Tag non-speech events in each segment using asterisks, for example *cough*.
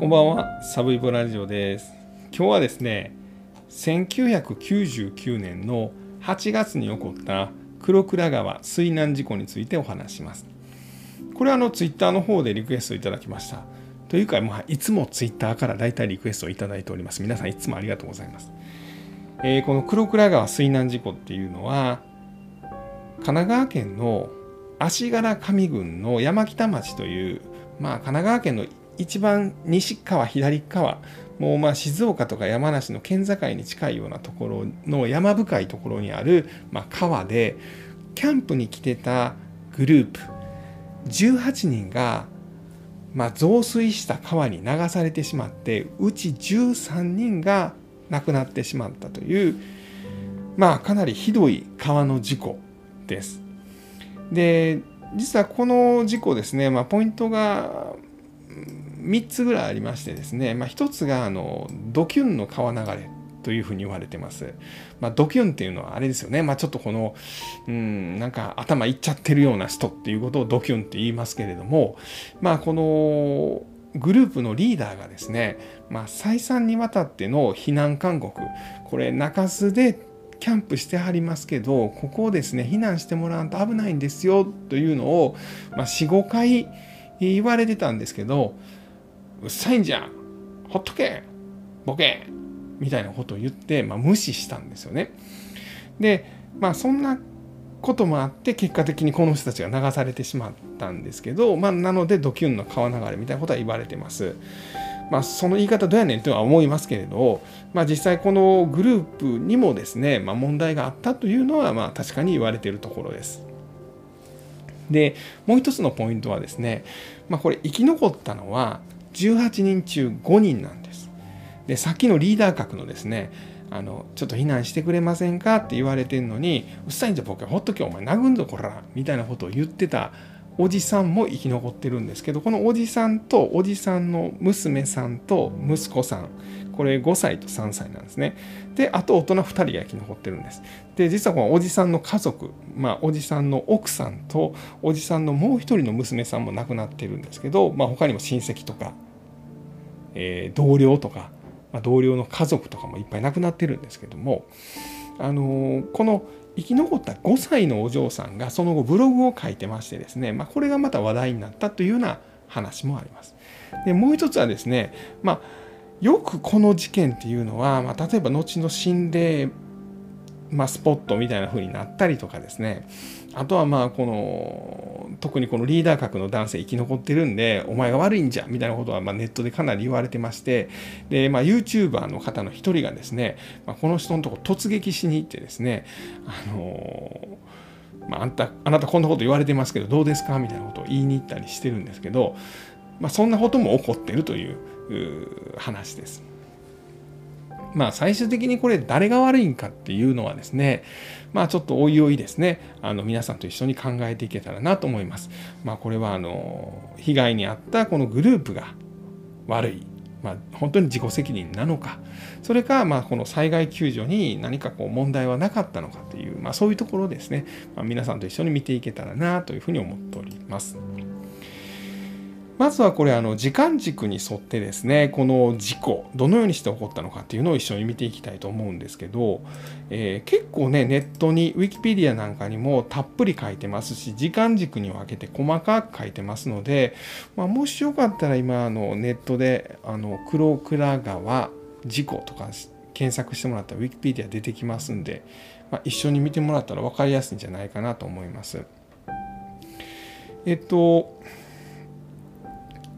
こんばんは、サブイボラジオです。今日はですね、1999年の8月に起こった黒倉川水難事故についてお話します。これはあのツイッターの方でリクエストいただきました。というか、まあ、いつもツイッターから大体リクエストをいただいております。皆さんいつもありがとうございます。えーこの黒倉川水難事故っていうのは、神奈川県の足柄上郡の山北町という、まあ、神奈川県の一番西側左側もうまあ静岡とか山梨の県境に近いようなところの山深いところにある、まあ、川でキャンプに来てたグループ18人が、まあ、増水した川に流されてしまってうち13人が亡くなってしまったという、まあ、かなりひどい川の事故です。で実はこの事故ですね、まあ、ポイントが3つぐらいありましてですね、まあ、1つがあのドキュンの川流れというふうに言われてます。まあ、ドキュンっていうのはあれですよね、まあ、ちょっとこの、うん、なんか頭いっちゃってるような人っていうことをドキュンって言いますけれども、まあ、このグループのリーダーがですね、まあ、再三にわたっての避難勧告、これ中洲でキャンプしてはりますけど、ここをですね、避難してもらうと危ないんですよというのを、まあ、4、5回言われてたんですけど、うっさいんじゃんほっとけボケみたいなことを言って、まあ、無視したんですよね。で、まあそんなこともあって結果的にこの人たちが流されてしまったんですけど、まあ、なのでドキュンの川流れみたいなことは言われてます。まあ、その言い方どうやねんとは思いますけれど、まあ、実際このグループにもですね、まあ、問題があったというのはまあ確かに言われているところです。でもう一つのポイントはですね、まあ、これ生き残ったのは18人中5人なんです。でさっきのリーダー格のですねあのちょっと避難してくれませんかって言われてんのにうっさいんじゃ僕はほっとけお前殴んぞこらみたいなことを言ってたおじさんも生き残ってるんですけどこのおじさんとおじさんの娘さんと息子さんこれ5歳と3歳なんですね。であと大人2人が生き残ってるんです。で実はこのおじさんの家族まあおじさんの奥さんとおじさんのもう一人の娘さんも亡くなってるんですけど、まあ、他にも親戚とか、えー同僚とか、まあ、同僚の家族とかもいっぱい亡くなってるんですけどもあのーこの生き残った5歳のお嬢さんがその後ブログを書いてましてですね、まあ、これがまた話題になったというような話もあります。でもう一つはですね、まあ、よくこの事件っていうのは、まあ、例えば後の心霊、まあ、スポットみたいな風になったりとかですねあとはまあこの特にこのリーダー格の男性生き残ってるんでお前が悪いんじゃみたいなことはまあネットでかなり言われてましてで、まあ、YouTuber の方の一人がですね、まあ、この人のとこ突撃しに行ってですねあのまあ、あんたあなたこんなこと言われてますけどどうですか？みたいなことを言いに行ったりしてるんですけど、まあ、そんなことも起こってるという話です。まあ最終的にこれ誰が悪いんかっていうのはですねまあちょっとおいおいですねあの皆さんと一緒に考えていけたらなと思います。まあこれはあの被害に遭ったこのグループが悪い、まあ、本当に自己責任なのかそれかまあこの災害救助に何かこう問題はなかったのかという、まあ、そういうところですね、まあ、皆さんと一緒に見ていけたらなというふうに思っております。まずはこれあの時間軸に沿ってですねこの事故どのようにして起こったのかっていうのを一緒に見ていきたいと思うんですけど、えー結構ねネットにウィキペディアなんかにもたっぷり書いてますし時間軸に分けて細かく書いてますので、まあ、もしよかったら今あのネットであの黒倉川事故とか検索してもらったらウィキペディア出てきますんで、まあ、一緒に見てもらったら分かりやすいんじゃないかなと思います。えっと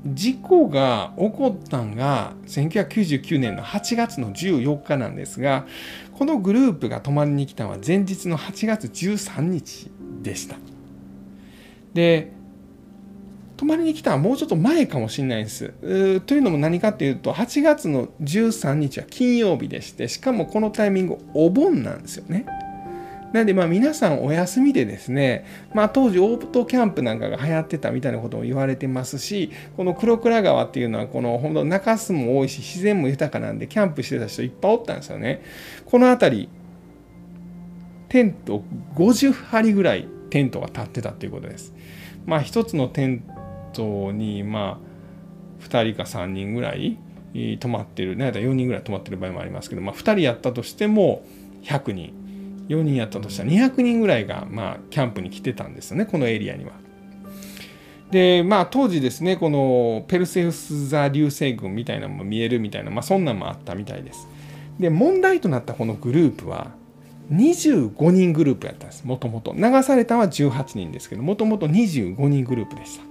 事故が起こったんが1999年の8月の14日なんですがこのグループが泊まりに来たのは前日の8月13日でした。で泊まりに来たのはもうちょっと前かもしれないです。というのも何かっていうと8月の13日は金曜日でしてしかもこのタイミングお盆なんですよね。なんでまあ皆さんお休みでですね、まあ、当時オートキャンプなんかが流行ってたみたいなことも言われてますしこの黒倉川っていうのはこの本当中州も多いし自然も豊かなんでキャンプしてた人いっぱいおったんですよね。この辺りテント50張りぐらいテントが立ってたということです。まあ一つのテントにまあ2人か3人ぐらい泊まってる、ね、4人ぐらい泊まってる場合もありますけど、まあ、2人やったとしても100人4人やったとしたら200人ぐらいが、まあ、キャンプに来てたんですよねこのエリアには。でまあ当時ですねこのペルセウス座流星群みたいなのも見えるみたいな、まあ、そんなんもあったみたいです。で問題となったこのグループは25人グループやったんですもともと流されたは18人ですけどもともと25人グループでした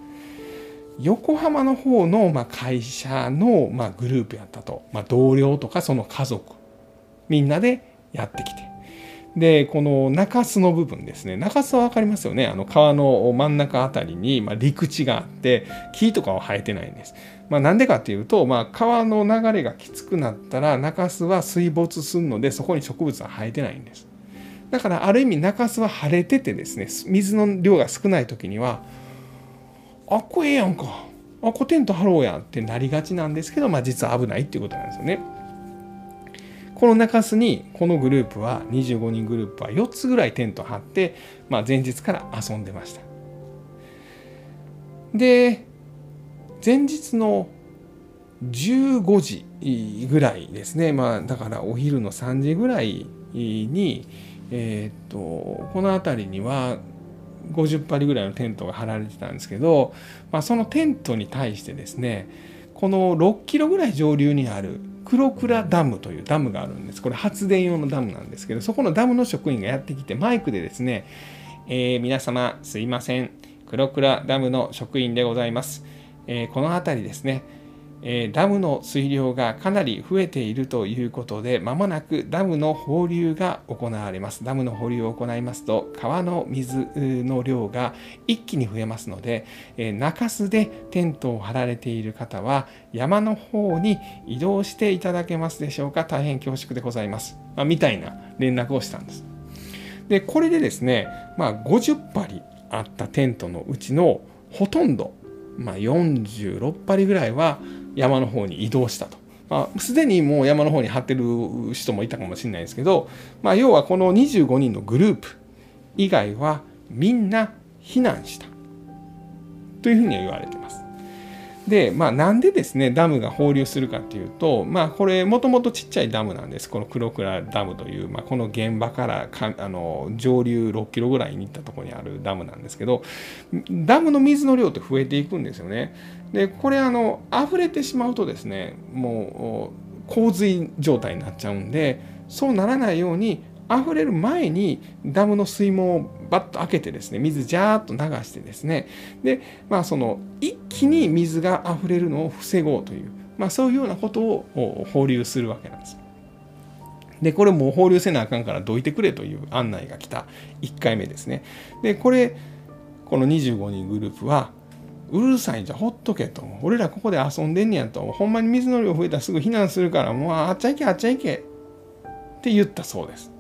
横浜の方のま会社のまグループやったと、まあ、同僚とかその家族みんなでやってきてでこの中州の部分ですね中州は分かりますよねあの川の真ん中あたりにま陸地があって木とかは生えてないんです。まあ、なんでかっていうと、まあ、川の流れがきつくなったら中州は水没するのでそこに植物は生えてないんです。だからある意味中州は晴れててですね水の量が少ない時にはあっこええやんかあっこテント張ろうやってなりがちなんですけど、まあ、実は危ないっていうことなんですよね。この中州にこのグループは25人グループは4つぐらいテント張って、まあ、前日から遊んでました。で前日の15時ぐらいですね、まあ、だからお昼の3時ぐらいに、えー、っとこの辺りには50張りぐらいのテントが張られてたんですけど、まあ、そのテントに対してですねこの6キロぐらい上流にある黒倉ダムというダムがあるんです。これ発電用のダムなんですけどそこのダムの職員がやってきてマイクでですね、えー、皆様すいません。黒倉ダムの職員でございます、えー、この辺りですねダムの水量がかなり増えているということで、まもなくダムの放流が行われます。ダムの放流を行いますと、川の水の量が一気に増えますので、中州でテントを張られている方は、山の方に移動していただけますでしょうか。大変恐縮でございます。まあ、みたいな連絡をしたんです。で、これでですね、まあ、50針あったテントのうちのほとんど、まあ、46針ぐらいは山の方に移動したと。まあ、すでにもう山の方に張ってる人もいたかもしれないですけど、まあ、要はこの25人のグループ以外はみんな避難したというふうには言われてます。で、まあ、なんでですね、ダムが放流するかっていうと、まあ、これ、もともとちっちゃいダムなんです。この黒倉ダムという、まあ、この現場からかあの上流6キロぐらいに行ったところにあるダムなんですけど、ダムの水の量って増えていくんですよね。で、これ、あの、溢れてしまうとですね、もう、洪水状態になっちゃうんで、そうならないように、溢れる前にダムの水門をバッと開けてですね水ジャーッと流してですねでまあその一気に水が溢れるのを防ごうという、まあ、そういうようなことを放流するわけなんです。でこれもう放流せなあかんからどいてくれという案内が来た1回目ですね。でこれこの25人グループはうるさいんじゃほっとけと俺らここで遊んでんねやとほんまに水の量増えたらすぐ避難するからもうあっちゃいけあっちゃいけって言ったそうです。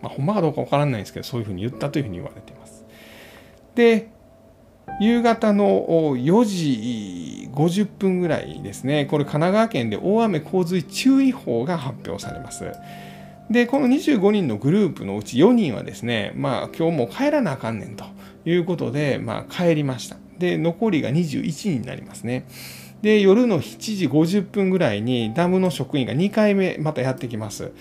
まあ、ほんまかどうかわからないんですけどそういうふうに言ったというふうに言われています。で夕方の4時50分ぐらいですねこれ神奈川県で大雨洪水注意報が発表されます。でこの25人のグループのうち4人はですねまあ今日も帰らなあかんねんということで、まあ、帰りました。で残りが21になりますね。で、夜の7時50分ぐらいにダムの職員が2回目またやってきます。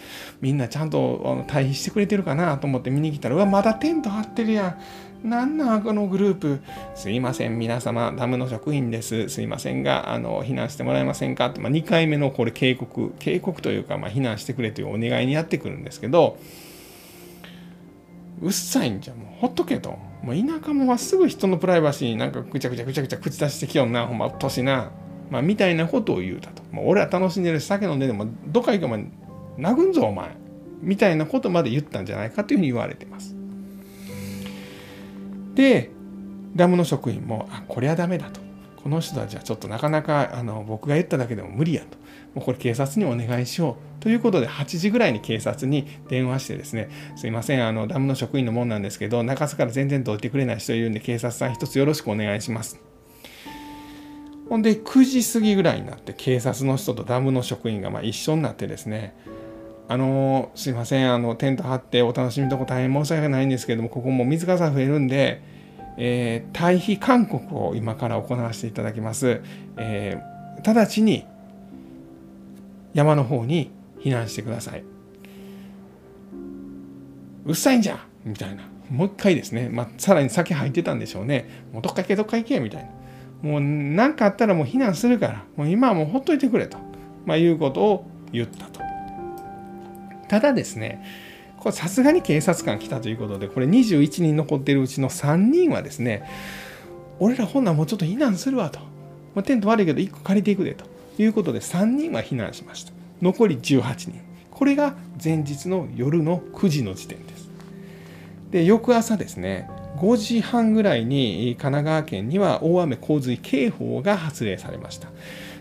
みんなちゃんと退避してくれてるかなと思って見に来たら、うわ、まだテント張ってるやん。なんなんこのグループ。すいません、皆様、ダムの職員です。すいませんが、あの、避難してもらえませんか？って、まあ、2回目のこれ警告、警告というか、まあ、避難してくれというお願いにやってくるんですけど、うっさいんじゃ、もうほっとけと。もう田舎もまっすぐ人のプライバシーになんかぐちゃぐちゃぐちゃぐちゃ口出してきよんな、ほんま、うっとしな。まあ、みたいなことを言うたと。まあ、俺は楽しんでるし、酒飲んででも、どっか行く前、殴んぞ、お前。みたいなことまで言ったんじゃないかというふうに言われてます。で、ダムの職員も、あ、これはダメだと。この人たちはちょっとなかなかあの僕が言っただけでも無理やと。もうこれ警察にお願いしよう。ということで、8時ぐらいに警察に電話してですね、すいません、あのダムの職員のもんなんですけど、中洲から全然どいてくれない人いるんで、警察さん一つよろしくお願いします。ほんで9時過ぎぐらいになって警察の人とダムの職員がま一緒になってですねあのすいませんあのテント張ってお楽しみのとこ大変申し訳ないんですけどもここも水かさ増えるんで、えー、退避勧告を今から行わせていただきます、えー、直ちに山の方に避難してください。うっさいんじゃみたいな。もう一回ですね、まあ、さらに先入ってたんでしょうね。もうどっか行けどっか行けみたいな。もう何かあったらもう避難するから、もう今はもうほっといてくれと、まあ、いうことを言ったと。ただですね、これさすがに警察官来たということで、これ21人残ってるうちの3人はですね、俺らほんならもうちょっと避難するわと。まあ、テント悪いけど1個借りていくでということで3人は避難しました。残り18人。これが前日の夜の9時の時点です。で、翌朝ですね、5時半ぐらいに神奈川県には大雨洪水警報が発令されました。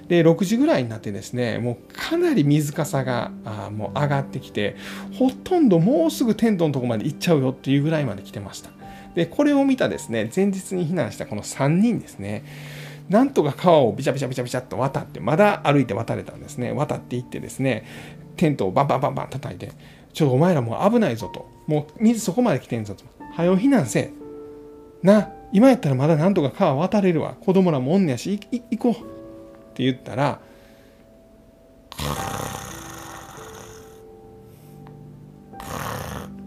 で6時ぐらいになってですねもうかなり水かさがあもう上がってきてほとんどもうすぐテントのとこまで行っちゃうよっていうぐらいまで来てましたでこれを見たですね前日に避難したこの3人ですねなんとか川をビチャビチャビチャビチャっと渡ってまだ歩いて渡れたんですね。渡っていってですねテントをバンバンバンバン叩いてちょっとお前らもう危ないぞと。もう水そこまで来てんぞと。早う避難せな今やったらまだなんとか川渡れるわ。子供らもおんねやし行こうって言ったら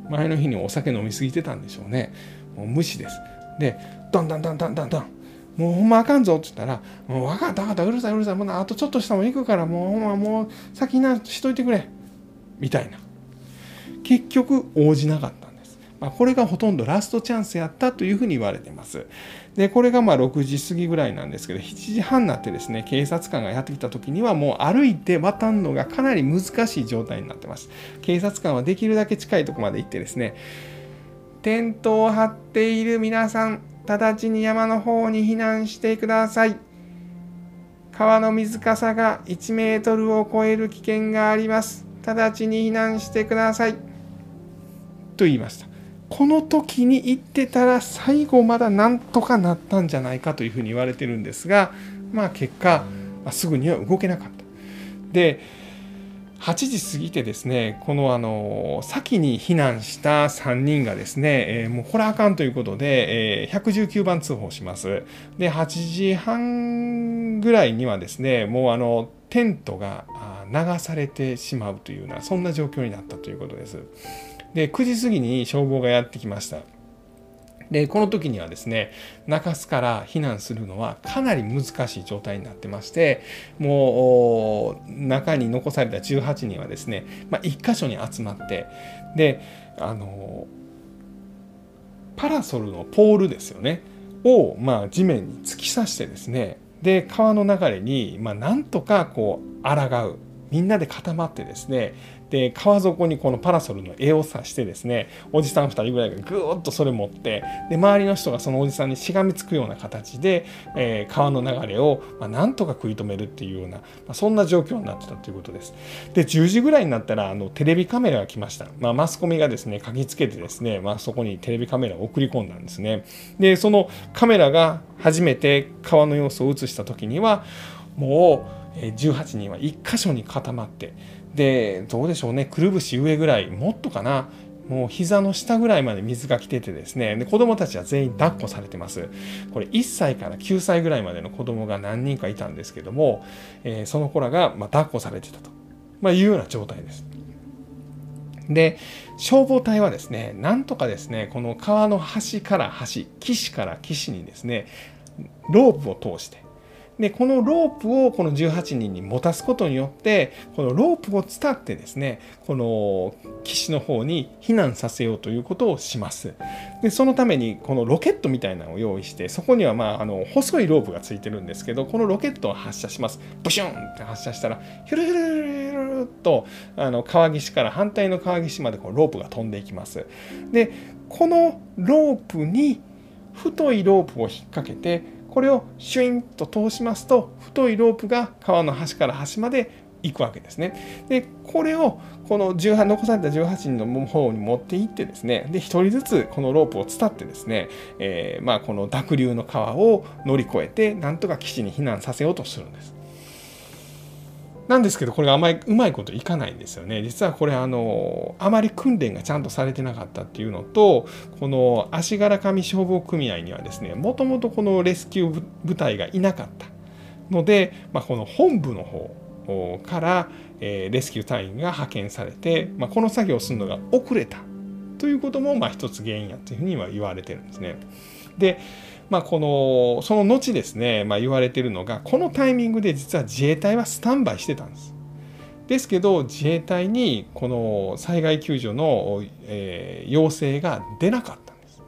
前の日にお酒飲みすぎてたんでしょうね。もう無視です。でドンドンドンドンドンドンもうほんまあかんぞって言ったら「もう分かった分かったうるさいうるさい。もうあとちょっとしたも行くからもうほんまもう先なしといてくれ」みたいな。結局応じなかったんです、まあ、これがほとんどラストチャンスやったというふうに言われています。でこれがまあ6時過ぎぐらいなんですけど7時半になってですね警察官がやってきた時にはもう歩いて渡るのがかなり難しい状態になってます。警察官はできるだけ近いとこまで行ってですねテントを張っている皆さん直ちに山の方に避難してください。川の水かさが1メートルを超える危険があります。直ちに避難してください。と言いました。この時に行ってたら最後まだなんとかなったんじゃないかというふうに言われてるんですがまあ結果、すぐには動けなかった。で8時過ぎてですねこのあの先に避難した3人がですね、えー、もうこれあかんということで、えー、119番通報します。で8時半ぐらいにはですねもうあのテントが流されてしまうというようなそんな状況になったということです。で9時過ぎに消防がやってきましたでこの時にはですね中洲から避難するのはかなり難しい状態になってましてもう中に残された18人はですね、まあ、1箇所に集まってであのパラソルのポールですよねを、まあ、地面に突き刺してですねで川の流れに、まあ、なんとかこう抗う。みんなで固まってですねで川底にこのパラソルの絵を刺してですねおじさん2人ぐらいがぐーっとそれ持ってで周りの人がそのおじさんにしがみつくような形で、えー、川の流れを、まあ、なんとか食い止めるっていうような、まあ、そんな状況になってたということです。で10時ぐらいになったらあのテレビカメラが来ました、まあ、マスコミがですね嗅ぎつけてですね、まあ、そこにテレビカメラを送り込んだんですね。でそのカメラが初めて川の様子を映した時にはもう18人は1箇所に固まってでどうでしょうね。くるぶし上ぐらいもっとかな。もう膝の下ぐらいまで水が来ててですね。で子供たちは全員抱っこされてます。これ1歳から9歳ぐらいまでの子供が何人かいたんですけども、えー、その子らがま抱っこされてたと、まあ、いうような状態です。で消防隊はですねなんとかですねこの川の端から端岸から岸にですねロープを通してでこのロープをこの18人に持たすことによってこのロープを伝ってですねこの岸の方に避難させようということをします。でそのためにこのロケットみたいなのを用意してそこにはまああの細いロープがついてるんですけどこのロケットを発射します。ブシュンって発射したらヒュルヒュルヒュルヒュルとあの川岸から反対の川岸までこうロープが飛んでいきますでこのロープに太いロープを引っ掛けてこれをシュインと通しますと太いロープが川の端から端まで行くわけですね。でこれをこの18残された18人の方に持っていってですねで1人ずつこのロープを伝ってですね、えー、まあ、この濁流の川を乗り越えてなんとか岸に避難させようとするんです。なんですけどこれがあまりうまいこといかないんですよね実はこれあのあまり訓練がちゃんとされてなかったっていうのとこの足柄上消防組合にはですねもともとこのレスキュー部隊がいなかったので、まあ、この本部の方から、えー、レスキュー隊員が派遣されて、まあ、この作業をするのが遅れたということもまあ一つ原因やというふうには言われてるんですね。でまあ、このその後ですね、まあ、言われてるのがこのタイミングで実は自衛隊はスタンバイしてたんです。ですけど自衛隊にこの災害救助の、えー、要請が出なかったんです。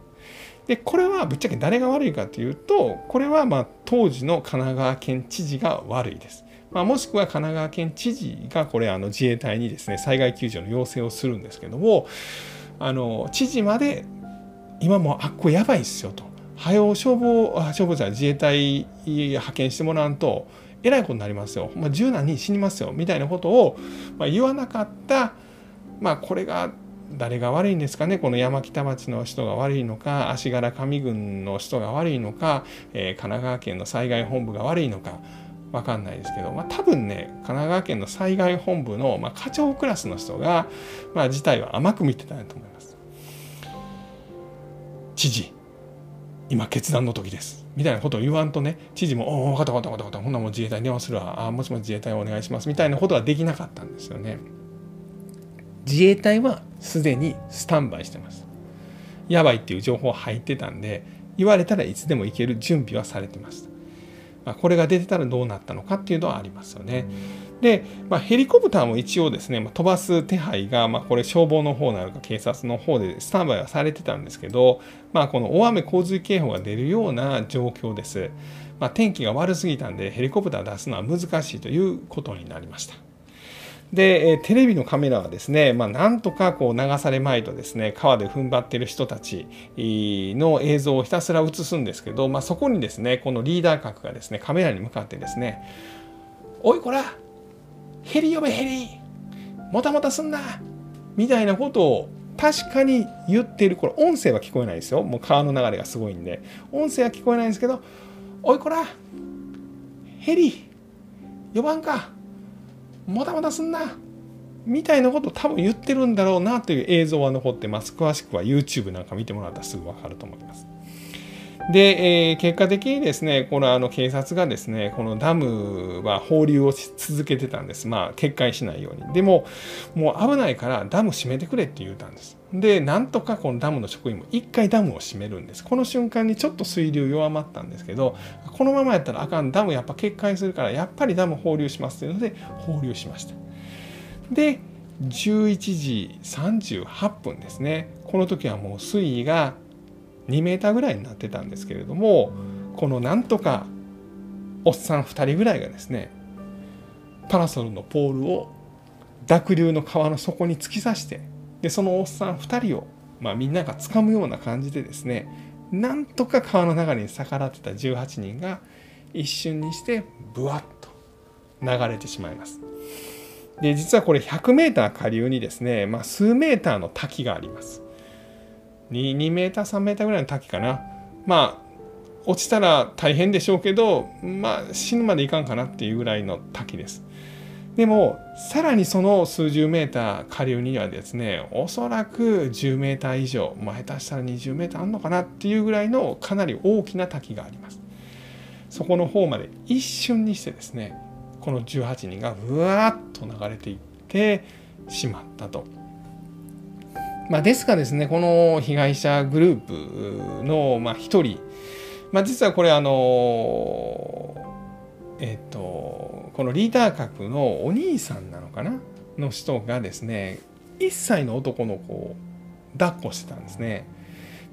でこれはぶっちゃけ誰が悪いかというとこれはまあ当時の神奈川県知事が悪いです。まあ、もしくは神奈川県知事がこれあの自衛隊にですね災害救助の要請をするんですけどもあの知事まで今もあっこやばいっすよと早う消防消防車自衛隊派遣してもらわんとえらいことになりますよ、まあ、柔軟に死にますよみたいなことを、まあ、言わなかったまあこれが誰が悪いんですかね？この山北町の人が悪いのか足柄上郡の人が悪いのか、えー、神奈川県の災害本部が悪いのか分かんないですけど、まあ、多分ね神奈川県の災害本部の、まあ、課長クラスの人が、まあ、事態は甘く見てたんだと思います。知事。今決断の時ですみたいなことを言わんとね知事も「おお分かった分かった分かったほんなもう自衛隊に電話するわあもしも自衛隊お願いします」みたいなことはできなかったんですよね。自衛隊はすでにスタンバイしてます。やばいっていう情報入ってたんで言われたらいつでも行ける準備はされてました。まあ、これが出てたらどうなったのかっていうのはありますよね。で、まあ、ヘリコプターも一応ですね、まあ、飛ばす手配が、まあ、これ消防の方なのか警察の方でスタンバイはされてたんですけど、まあ、この大雨洪水警報が出るような状況です。まあ、天気が悪すぎたんでヘリコプター出すのは難しいということになりました。で、テレビのカメラはですね、まあ、なんとかこう流されまいとですね、川で踏ん張ってる人たちの映像をひたすら映すんですけど、まあ、そこにですね、このリーダー格がですね、カメラに向かってですね、おいこらヘリ呼べヘリもたもたすんなみたいなことを確かに言っている。これ音声は聞こえないですよ。もう川の流れがすごいんで。音声は聞こえないんですけどおいこらヘリ呼ばんかもたもたすんなみたいなことを多分言ってるんだろうなという映像は残ってます。詳しくは YouTube なんか見てもらったらすぐ分かると思います。で、えー、結果的にですね、このあの警察がですね、このダムは放流をし続けてたんです。まあ、決壊しないように。でも、もう危ないからダム閉めてくれって言うたんです。で、なんとかこのダムの職員も一回ダムを閉めるんです。この瞬間にちょっと水流弱まったんですけど、このままやったらあかん、ダムやっぱ決壊するから、やっぱりダム放流しますというので、放流しました。で、11時38分ですね。この時はもう水位が2メーターぐらいになってたんですけれどもこのなんとかおっさん2人ぐらいがですねパラソルのポールを濁流の川の底に突き刺してでそのおっさん2人を、まあ、みんなが掴むような感じでですねなんとか川の流れに逆らってた18人が一瞬にしてブワッと流れてしまいます。で実はこれ 100m 下流にですね、まあ、数メーターの滝があります。2, 2メーター3メーターぐらいの滝かな。まあ落ちたら大変でしょうけどまあ死ぬまでいかんかなっていうぐらいの滝です。でもさらにその数十メーター下流にはですねおそらく10メーター以上、まあ、下手したら20メーターあるのかなっていうぐらいのかなり大きな滝があります。そこの方まで一瞬にしてですねこの18人がうわっと流れていってしまったと。まあ、ですがですね、この被害者グループの、まあ、一人、まあ、実はこれあの、えっ、と、このリーダー格のお兄さんなのかな？の人がですね、1歳の男の子を抱っこしてたんですね。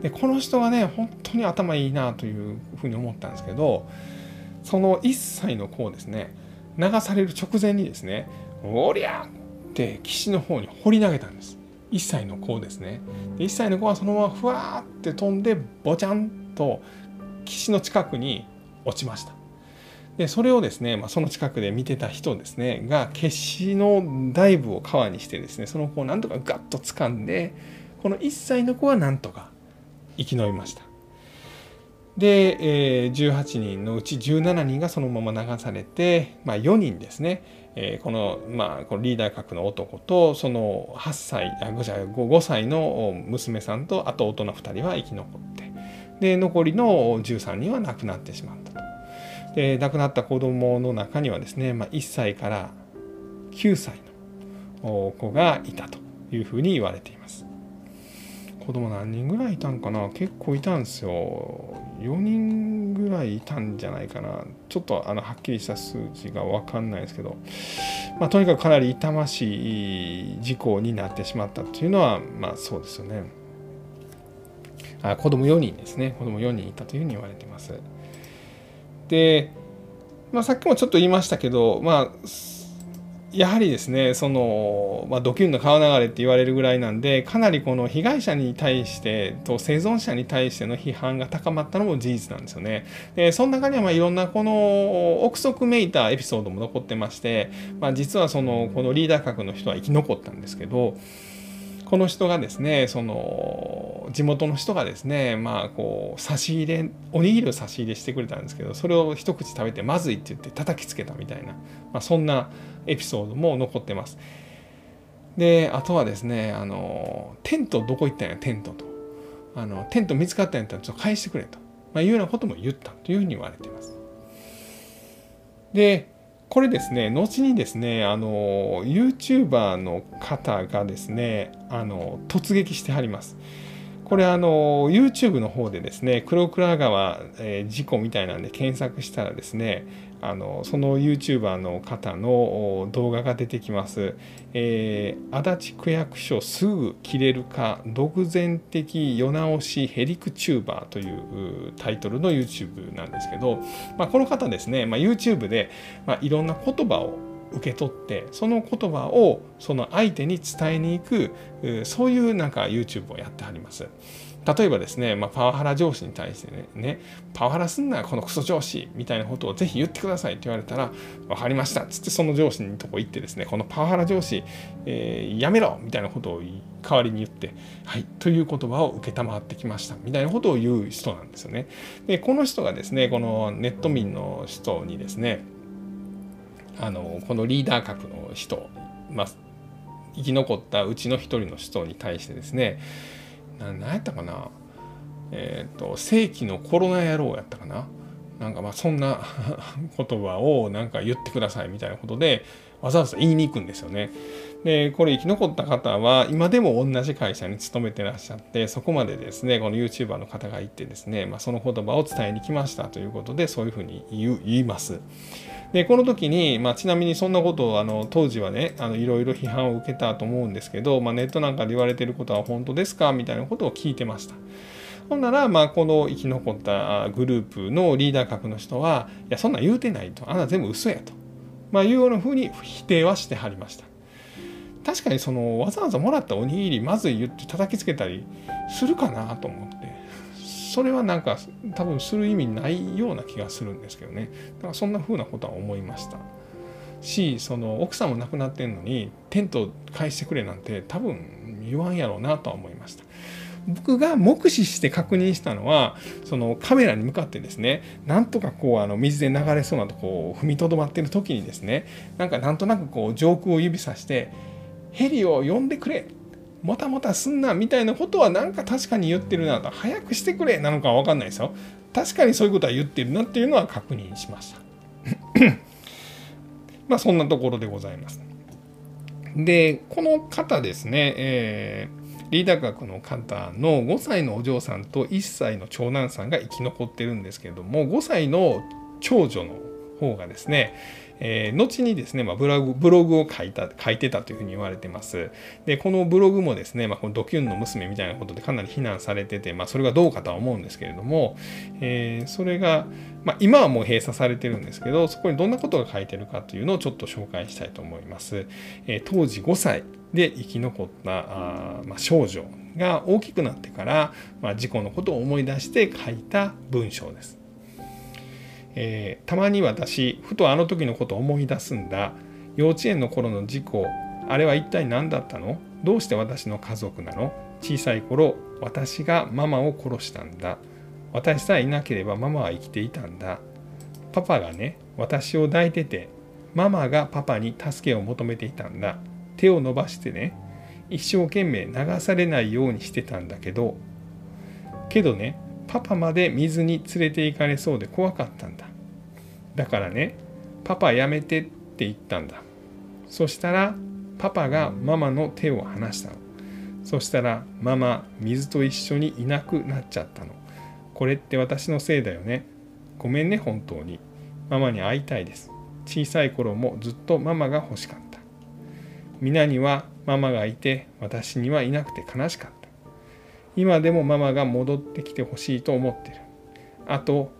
で、この人がね、本当に頭いいなというふうに思ったんですけど、その1歳の子をですね、流される直前にですね、おりゃって岸の方に放り投げたんです。1歳の子ですね。で1歳の子はそのままふわーって飛んでボチャンと岸の近くに落ちました。でそれをですね、まあ、その近くで見てた人ですねが決死のダイブを川にしてですねその子をなんとかガッと掴んでこの1歳の子はなんとか生き延びました。で、えー、18人のうち17人がそのまま流されて、まあ、4人ですねえー、この,、まあ、このリーダー格の男とその8歳あ 5, 5歳の娘さんとあと大人2人は生き残ってで残りの13人は亡くなってしまったと。で亡くなった子供の中にはですね、まあ、1歳から9歳の子がいたというふうに言われています。子供何人ぐらいいたんかな？結構いたんですよ。4人ぐらいいたんじゃないかな。ちょっとあのはっきりした数字が分かんないですけど、まあ、とにかくかなり痛ましい事故になってしまったというのはまあそうですよね。あ子供4人ですね。子供4人いたというふうに言われてます。で、まあ、さっきもちょっと言いましたけどまあやはりですねその、まあ、ドキュンの川流れって言われるぐらいなんでかなりこの被害者に対してと生存者に対しての批判が高まったのも事実なんですよね。でその中にはまあいろんなこの憶測めいたエピソードも残ってまして、まあ、実はそのこのリーダー格の人は生き残ったんですけどこの人がですねその地元の人がですねまあこう差し入れおにぎりを差し入れしてくれたんですけどそれを一口食べてまずいって言って叩きつけたみたいな、まあ、そんなエピソードも残ってます。であとはですねあのテントどこ行ったんや？テントとあのテント見つかったんやったらちょっと返してくれと、まあ、いうようなことも言ったというふうに言われています。でこれですね後にですねあの YouTuber の方がですねあの突撃してはります。これあの YouTube の方でですね黒倉川、えー、事故みたいなんで検索したらですねあのその YouTuber の方の動画が出てきます。えー、足立区役所すぐ切れるか独善的世直しヘリクチューバーというタイトルの YouTube なんですけど、まあ、この方ですね、まあ、YouTube で、まあ、いろんな言葉を受け取ってその言葉をその相手に伝えに行くそういうなんか YouTube をやってはります。例えばですね、まあ、パワハラ上司に対してね、ねパワハラすんなこのクソ上司みたいなことをぜひ言ってくださいって言われたら、分かりましたつってその上司のとこ行ってですね、このパワハラ上司、えー、やめろみたいなことを代わりに言って、はい、という言葉を承ってきましたみたいなことを言う人なんですよね。で、この人がですね、このネット民の人にですね、あのこのリーダー格の人、まあ、生き残ったうちの一人の人に対してですね何やったかな。えっ、ー、と世紀のコロナ野郎やったかな。なんかまあそんな *laughs* 言葉をなんか言ってくださいみたいなことでわざわざ言いに行くんですよね。でこれ生き残った方は今でも同じ会社に勤めてらっしゃってそこまでですねこの YouTuber の方が行ってですね、まあ、その言葉を伝えに来ましたということでそういうふうに言います。でこの時に、まあ、ちなみにそんなことをあの当時はねあのいろいろ批判を受けたと思うんですけど、まあ、ネットなんかで言われてることは本当ですか？みたいなことを聞いてました。ほんなら、まあ、この生き残ったグループのリーダー格の人は、いや、そんなん言うてないと。あんな全部嘘やと。まあ、いうようなふうに否定はしてはりました。確かにそのわざわざもらったおにぎりまずい言って叩きつけたりするかなと思って。それはなんか多分する意味ないような気がするんですけどね。だからそんな風なことは思いました。しその奥さんも亡くなってんのにテント返してくれなんて多分言わんやろうなとは思いました。僕が目視して確認したのはそのカメラに向かってですねなんとかこうあの水で流れそうなとこを踏みとどまってる時にですねなんかなんとなくこう上空を指さして「ヘリを呼んでくれ」もたもたすんなみたいなことはなんか確かに言ってるなと早くしてくれなのかは分かんないですよ。確かにそういうことは言ってるなっていうのは確認しました。*coughs* まあそんなところでございます。でこの方ですね、えー、リーダー学の方の5歳のお嬢さんと1歳の長男さんが生き残ってるんですけれども5歳の長女の方がですねえー、後にですね、まあ、ブログブログを書いた書いてたというふうに言われてます。で、このブログもですね、まあ、このドキュンの娘みたいなことでかなり非難されてて、まあ、それがどうかとは思うんですけれども、えー、それが、まあ、今はもう閉鎖されてるんですけど、そこにどんなことが書いてるかというのをちょっと紹介したいと思います。えー、当時5歳で生き残ったあ、まあ、少女が大きくなってから、まあ、事故のことを思い出して書いた文章です。えー、たまに私ふとあの時のことを思い出すんだ。幼稚園の頃の事故あれは一体何だったの？どうして私の家族なの？小さい頃私がママを殺したんだ。私さえいなければママは生きていたんだ。パパがね私を抱いててママがパパに助けを求めていたんだ。手を伸ばしてね一生懸命流されないようにしてたんだけど。けどねパパまで水に連れて行かれそうで怖かったんだ。だからねパパやめてって言ったんだ。そしたらパパがママの手を離したの。そしたらママ水と一緒にいなくなっちゃったの。これって私のせいだよね。ごめんね本当に。ママに会いたいです。小さい頃もずっとママが欲しかった。皆にはママがいて私にはいなくて悲しかった。今でもママが戻ってきてほしいと思ってる。あと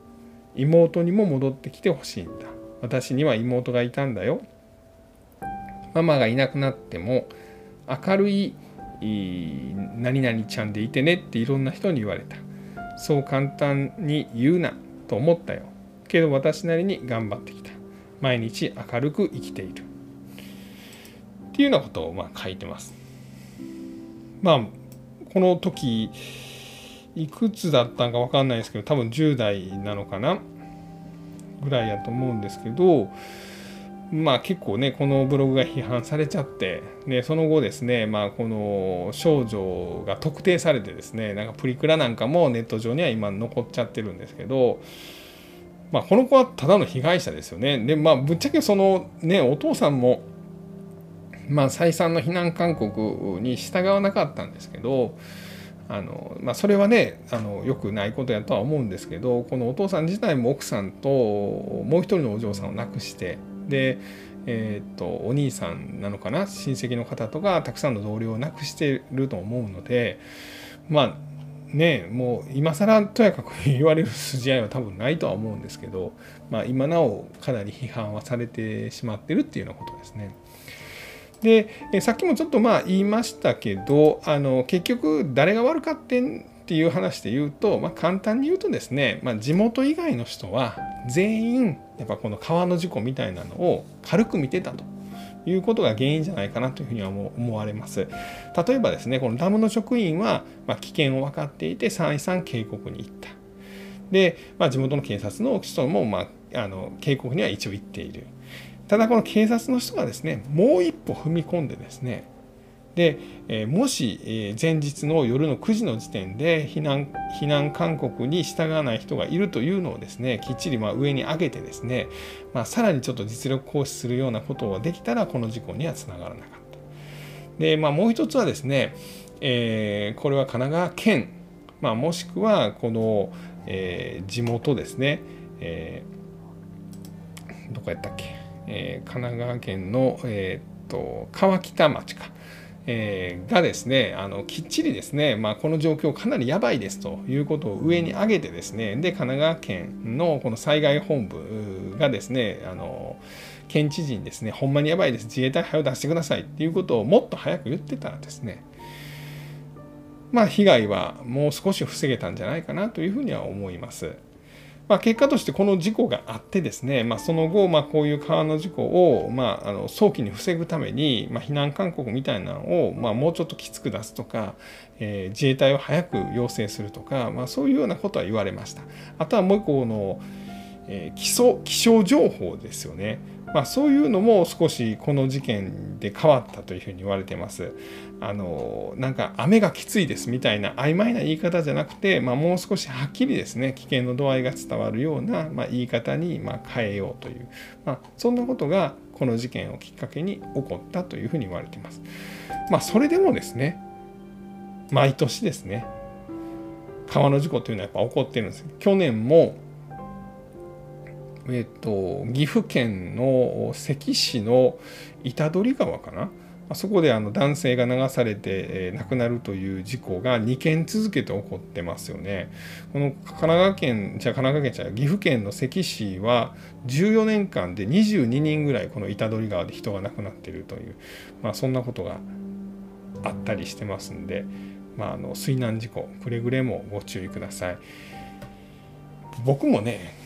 妹にも戻ってきてほしいんだ。私には妹がいたんだよ。ママがいなくなっても明るい何々ちゃんでいてねっていろんな人に言われた。そう簡単に言うなと思ったよ。けど私なりに頑張ってきた。毎日明るく生きている。っていうようなことをまあ書いてます。まあこの時いくつだったんか分かんないですけど多分10代なのかなぐらいやと思うんですけどまあ結構ねこのブログが批判されちゃってでその後ですねまあこの少女が特定されてですねなんかプリクラなんかもネット上には今残っちゃってるんですけどまあこの子はただの被害者ですよね。でまあぶっちゃけそのねお父さんもまあ再三の避難勧告に従わなかったんですけどあのまあ、それはねあのよくないことやとは思うんですけどこのお父さん自体も奥さんともう一人のお嬢さんを亡くしてで、えー、っとお兄さんなのかな親戚の方とかたくさんの同僚を亡くしてると思うのでまあねもう今更とやかく言われる筋合いは多分ないとは思うんですけど、まあ、今なおかなり批判はされてしまってるっていうようなことですね。でさっきもちょっとまあ言いましたけどあの結局誰が悪かってんっていう話で言うと、まあ、簡単に言うとですね、まあ、地元以外の人は全員やっぱこの川の事故みたいなのを軽く見てたということが原因じゃないかなというふうには思われます。例えばですね、このダムの職員は、ま危険を分かっていて再三警告に行った。で、まあ、地元の警察の人も、まあ、あの警告には一応行っている。ただこの警察の人がですね、もう一歩踏み込んでですね、で、えもし、前日の夜の9時の時点で避難避難勧告に従わない人がいるというのをですねきっちりま上に上げてですね、まあ、さらにちょっと実力行使するようなことができたらこの事故にはつながらなかった。で、まあ、もう一つはですね、えー、これは神奈川県、まあ、もしくはこの、えー、地元ですね、えー、どこやったっけ、え神奈川県の、えー、っと川北町か。えー、がですねあのきっちりですね、まあ、この状況かなりやばいですということを上に上げてですねで神奈川県のこの災害本部がですねあの県知事にですねほんまにやばいです自衛隊早を出してくださいっていうことをもっと早く言ってたらですねまあ被害はもう少し防げたんじゃないかなというふうには思います。まあ、結果としてこの事故があってですね、まあ、その後、まあ、こういう川の事故を、まあ、あの早期に防ぐために、まあ、避難勧告みたいなのを、まあ、もうちょっときつく出すとか、えー、自衛隊を早く要請するとか、まあ、そういうようなことは言われました。あとはもう一個の、えー、基礎気象情報ですよね。まあ、そういうのも少しこの事件で変わったというふうに言われてます。あのなんか雨がきついですみたいな曖昧な言い方じゃなくて、まあ、もう少しはっきりですね危険の度合いが伝わるような、まあ、言い方にま変えようという、ま、そんなことがこの事件をきっかけに起こったというふうに言われてます。まあ、それでもですね毎年ですね川の事故というのはやっぱ起こってるんです去年もえっと、岐阜県の関市の板取川かな？そこであの男性が流されて、え亡くなるという事故が2件続けて起こってますよね。この神奈川県、じゃ神奈川県じゃ岐阜県の関市は14年間で22人ぐらいこの板取川で人が亡くなっているという、まあ、そんなことがあったりしてますんで、まあ、あの水難事故くれぐれもご注意ください。僕もね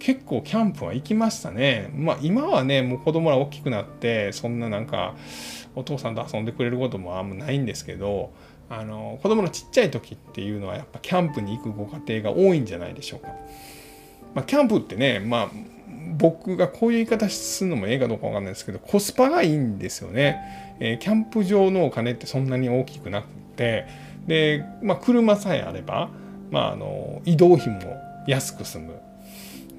結構キャンプは行きましたね。まあ今はね、もう子供ら大きくなって、そんななんかお父さんと遊んでくれることもあんまないんですけど、あの子供のちっちゃい時っていうのはやっぱキャンプに行くご家庭が多いんじゃないでしょうか。まあ、キャンプってね、まあ僕がこういう言い方するのもええかどうかわかんないですけど、コスパがいいんですよね。えー、キャンプ場のお金ってそんなに大きくなくて、で、まあ車さえあれば、まああの移動費も安く済む。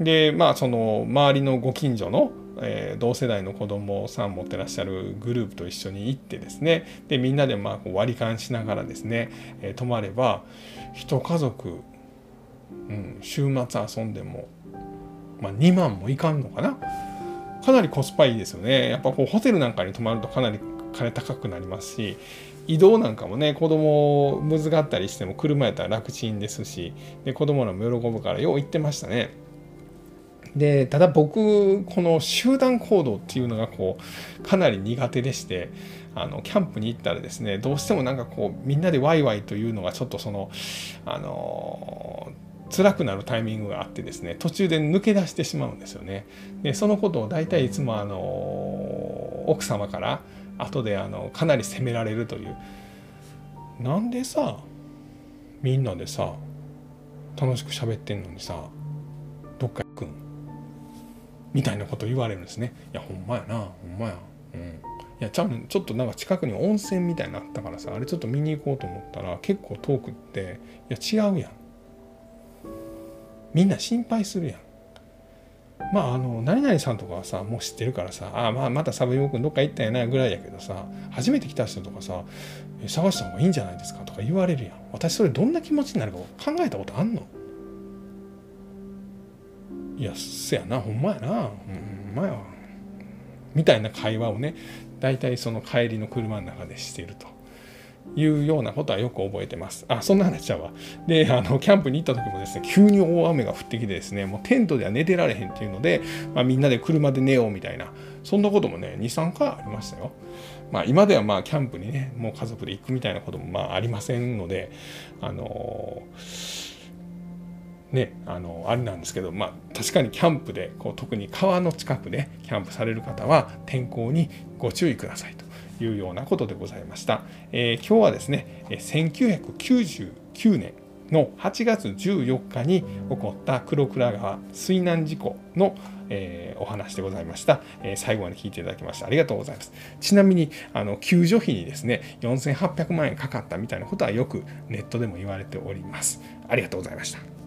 でまあその周りのご近所の、えー、同世代の子供さん持ってらっしゃるグループと一緒に行ってですね。でみんなでまあこう割り勘しながらですね、えー、泊まれば一家族、うん、週末遊んでも、まあ、2万もいかんのかな。かなりコスパいいですよね。やっぱこうホテルなんかに泊まるとかなり金高くなりますし移動なんかもね子供むずがったりしても車やったら楽ちんですしで子供らも喜ぶからよう行ってましたね。でただ僕この集団行動っていうのがこうかなり苦手でしてあのキャンプに行ったらですねどうしてもなんかこうみんなでワイワイというのがちょっとそのあの辛くなるタイミングがあってですね途中で抜け出してしまうんですよね。でそのことを大体いつもあの奥様から後であのかなり責められるというなんでさみんなでさ楽しく喋ってんのにさどっか行くん？みたいなこと言われるんですね。いやほんまやな。ほんまや。うん。いやちゃんちょっとなんか近くに温泉みたいになったからさあれちょっと見に行こうと思ったら結構遠くっていや違うやん。みんな心配するやん。まああの何々さんとかはさもう知ってるからさあまあまたサブイボ君どっか行ったんやなぐらいやけどさ初めて来た人とかさ探した方がいいんじゃないですかとか言われるやん。私それどんな気持ちになるか考えたことあんの？いやせやなほんまやなほんまやみたいな会話をね大体その帰りの車の中でしていると。いうようなことはよく覚えてます。あ、そんな話ちゃうわ。で、あの、キャンプに行った時もですね、急に大雨が降ってきてですね、もうテントでは寝てられへんっていうので、まあ、みんなで車で寝ようみたいな、そんなこともね、2、3回ありましたよ。まあ、今ではまあ、キャンプにね、もう家族で行くみたいなこともまあ、ありませんので、あのー、ね、あのあれなんですけど、まあ、確かにキャンプでこう特に川の近くでキャンプされる方は天候にご注意くださいと。いうようなことでございました。えー、今日はですね、1999年の8月14日に起こった黒倉川水難事故の、えー、お話でございました、えー、最後まで聞いていただきましてありがとうございます。ちなみにあの救助費にですね4800万円かかったみたいなことはよくネットでも言われております。ありがとうございました。